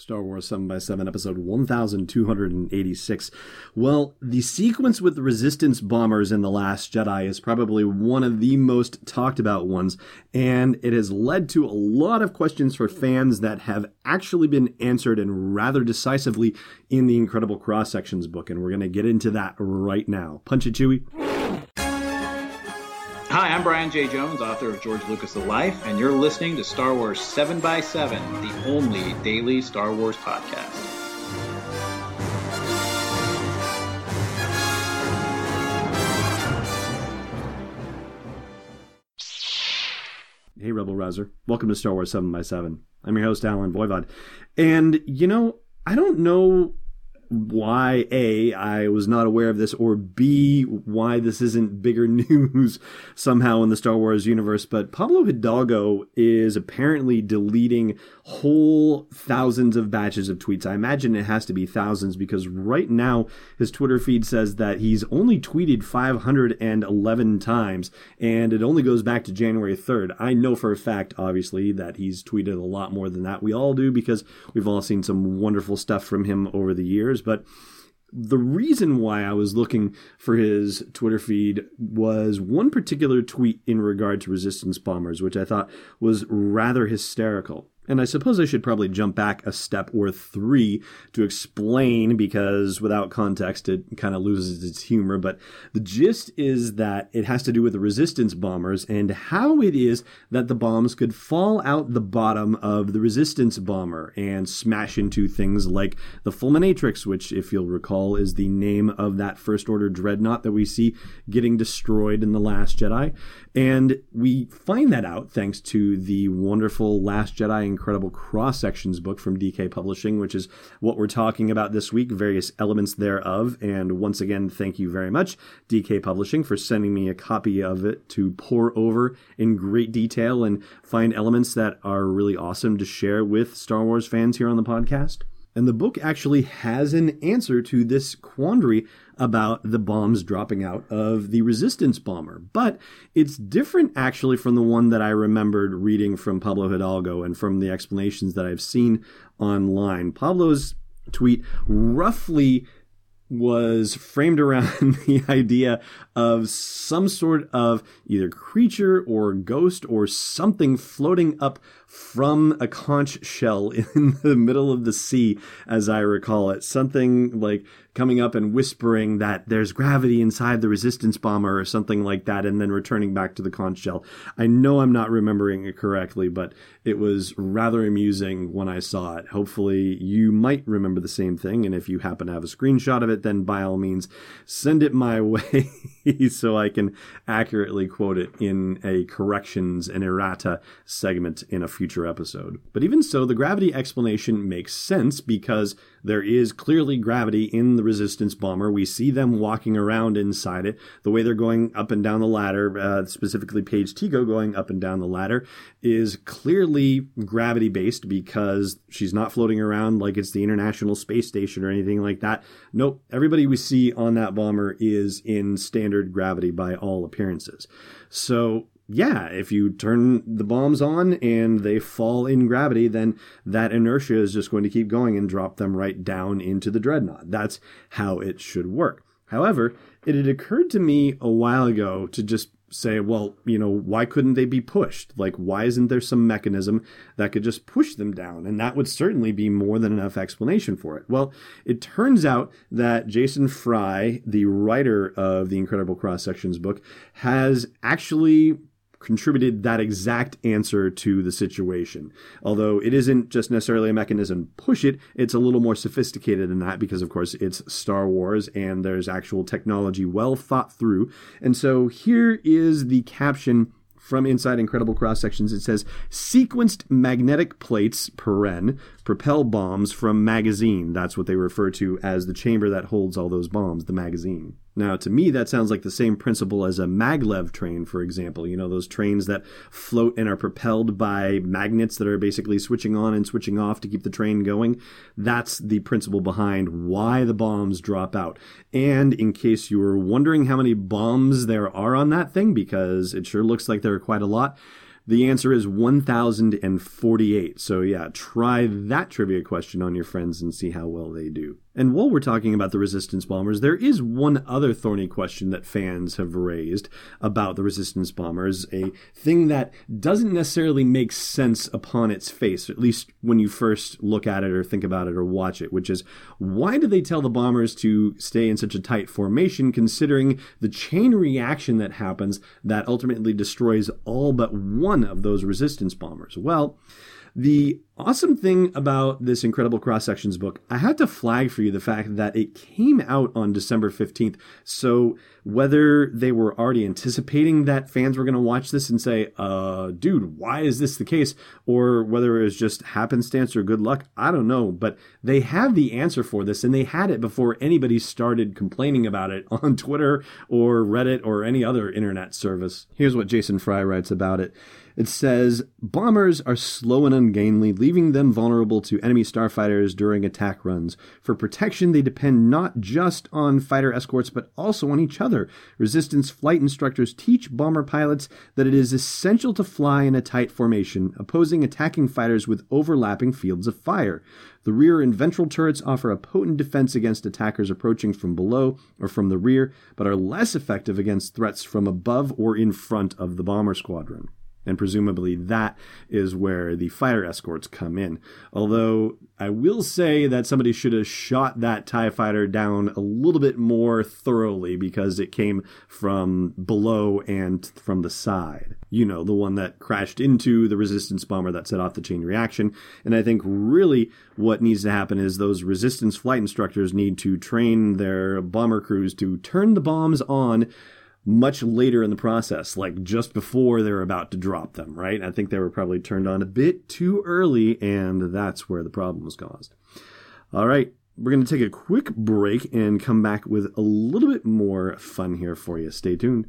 Star Wars 7x7, episode 1286. Well, the sequence with the Resistance bombers in The Last Jedi is probably one of the most talked about ones, and it has led to a lot of questions for fans that have actually been answered and rather decisively in the Incredible Cross Sections book, and we're going to get into that right now. Punch it, Chewie. Hi, I'm Brian Jay Jones, author of George Lucas The Life, and you're listening to Star Wars 7 by 7 the only daily Star Wars podcast. Hey, Rebel Rouser. Welcome to Star Wars 7 by 7 I'm your host, Allen Voivod. And, you know, I don't know why A, I was not aware of this, or B, why this isn't bigger news somehow in the Star Wars universe. But Pablo Hidalgo is apparently deleting whole thousands of batches of tweets. I imagine it has to be thousands because right now his Twitter feed says that he's only tweeted 511 times and it only goes back to January 3rd. I know for a fact, obviously, that he's tweeted a lot more than that. We all do because we've all seen some wonderful stuff from him over the years but the reason why I was looking for his Twitter feed was one particular tweet in regard to resistance bombers, which I thought was rather hysterical. And I suppose I should probably jump back a step or three to explain because without context it kind of loses its humor. But the gist is that it has to do with the resistance bombers and how it is that the bombs could fall out the bottom of the resistance bomber and smash into things like the Fulminatrix, which, if you'll recall, is the name of that First Order dreadnought that we see getting destroyed in The Last Jedi. And we find that out thanks to the wonderful Last Jedi Incredible Cross Sections book from DK Publishing, which is what we're talking about this week, various elements thereof. And once again, thank you very much, DK Publishing, for sending me a copy of it to pour over in great detail and find elements that are really awesome to share with Star Wars fans here on the podcast. And the book actually has an answer to this quandary about the bombs dropping out of the resistance bomber. But it's different actually from the one that I remembered reading from Pablo Hidalgo and from the explanations that I've seen online. Pablo's tweet roughly was framed around the idea of some sort of either creature or ghost or something floating up from a conch shell in the middle of the sea, as I recall it. Something like coming up and whispering that there's gravity inside the resistance bomber or something like that, and then returning back to the conch shell. I know I'm not remembering it correctly, but it was rather amusing when I saw it. Hopefully, you might remember the same thing, and if you happen to have a screenshot of it, then by all means, send it my way so I can accurately quote it in a corrections and errata segment in a future episode. But even so, the gravity explanation makes sense because there is clearly gravity in the resistance bomber. We see them walking around inside it. The way they're going up and down the ladder, uh, specifically Paige Tico going up and down the ladder, is clearly gravity based because she's not floating around like it's the International Space Station or anything like that. Nope. Everybody we see on that bomber is in standard gravity by all appearances. So yeah, if you turn the bombs on and they fall in gravity, then that inertia is just going to keep going and drop them right down into the dreadnought. That's how it should work. However, it had occurred to me a while ago to just say, well, you know, why couldn't they be pushed? Like, why isn't there some mechanism that could just push them down? And that would certainly be more than enough explanation for it. Well, it turns out that Jason Fry, the writer of the Incredible Cross Sections book, has actually contributed that exact answer to the situation. Although it isn't just necessarily a mechanism push it, it's a little more sophisticated than that because, of course, it's Star Wars and there's actual technology well thought through. And so here is the caption from inside Incredible Cross Sections. It says sequenced magnetic plates, paren, propel bombs from magazine. That's what they refer to as the chamber that holds all those bombs, the magazine. Now, to me, that sounds like the same principle as a maglev train, for example. You know, those trains that float and are propelled by magnets that are basically switching on and switching off to keep the train going. That's the principle behind why the bombs drop out. And in case you were wondering how many bombs there are on that thing, because it sure looks like there are quite a lot, The answer is 1048. So, yeah, try that trivia question on your friends and see how well they do. And while we're talking about the resistance bombers, there is one other thorny question that fans have raised about the resistance bombers, a thing that doesn't necessarily make sense upon its face, at least when you first look at it or think about it or watch it, which is why do they tell the bombers to stay in such a tight formation considering the chain reaction that happens that ultimately destroys all but one of those resistance bombers? Well, the awesome thing about this incredible cross sections book, I had to flag for you the fact that it came out on December 15th. So whether they were already anticipating that fans were going to watch this and say, uh, dude, why is this the case? Or whether it was just happenstance or good luck, I don't know. But they have the answer for this and they had it before anybody started complaining about it on Twitter or Reddit or any other internet service. Here's what Jason Fry writes about it. It says bombers are slow and ungainly, leaving them vulnerable to enemy starfighters during attack runs. For protection, they depend not just on fighter escorts, but also on each other. Resistance flight instructors teach bomber pilots that it is essential to fly in a tight formation, opposing attacking fighters with overlapping fields of fire. The rear and ventral turrets offer a potent defense against attackers approaching from below or from the rear, but are less effective against threats from above or in front of the bomber squadron. And presumably that is where the fighter escorts come in. Although I will say that somebody should have shot that TIE fighter down a little bit more thoroughly because it came from below and from the side. You know, the one that crashed into the resistance bomber that set off the chain reaction. And I think really what needs to happen is those resistance flight instructors need to train their bomber crews to turn the bombs on much later in the process, like just before they're about to drop them, right? I think they were probably turned on a bit too early, and that's where the problem was caused. All right, we're going to take a quick break and come back with a little bit more fun here for you. Stay tuned.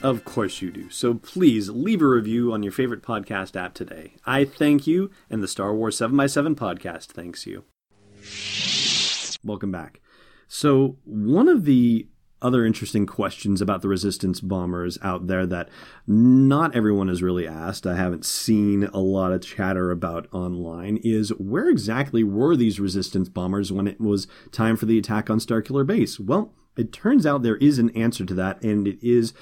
Of course you do. So please leave a review on your favorite podcast app today. I thank you, and the Star Wars 7x7 podcast thanks you. Welcome back. So, one of the other interesting questions about the resistance bombers out there that not everyone has really asked, I haven't seen a lot of chatter about online, is where exactly were these resistance bombers when it was time for the attack on Starkiller Base? Well, it turns out there is an answer to that, and it is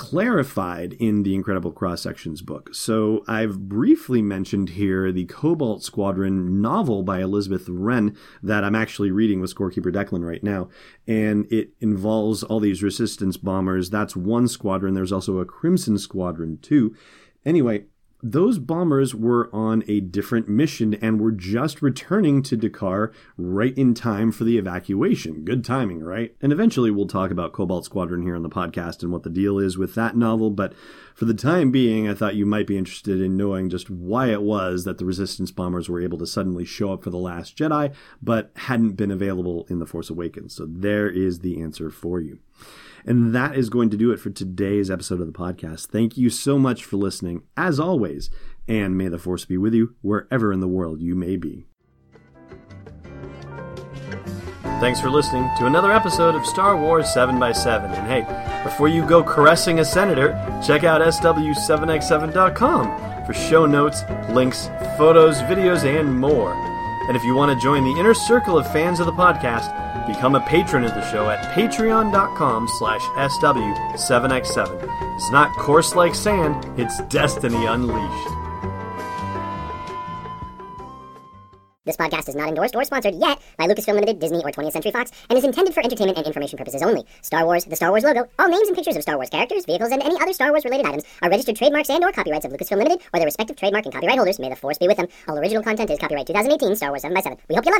clarified in the Incredible Cross Sections book. So I've briefly mentioned here the Cobalt Squadron novel by Elizabeth Wren that I'm actually reading with Scorekeeper Declan right now. And it involves all these resistance bombers. That's one squadron. There's also a Crimson Squadron too. Anyway, those bombers were on a different mission and were just returning to D'Qar right in time for the evacuation. Good timing, right? And eventually we'll talk about Cobalt Squadron here on the podcast and what the deal is with that novel, but for the time being, I thought you might be interested in knowing just why it was that the Resistance bombers were able to suddenly show up for The Last Jedi, but hadn't been available in The Force Awakens. So there is the answer for you. And that is going to do it for today's episode of the podcast. Thank you so much for listening, as always, and may the force be with you wherever in the world you may be. Thanks for listening to another episode of Star Wars 7x7. And hey, before you go caressing a senator, check out SW7x7.com for show notes, links, photos, videos, and more. And if you want to join the inner circle of fans of the podcast, become a patron of the show at patreon.com slash SW7x7. It's not coarse like sand, it's destiny unleashed. This podcast is not endorsed or sponsored yet by Lucasfilm Limited, Disney, or 20th Century Fox, and is intended for entertainment and information purposes only. Star Wars, the Star Wars logo, all names and pictures of Star Wars characters, vehicles, and any other Star Wars related items are registered trademarks and or copyrights of Lucasfilm Limited or their respective trademark and copyright holders. May the force be with them. All original content is copyright 2018 Star Wars 7x7. We hope you love it.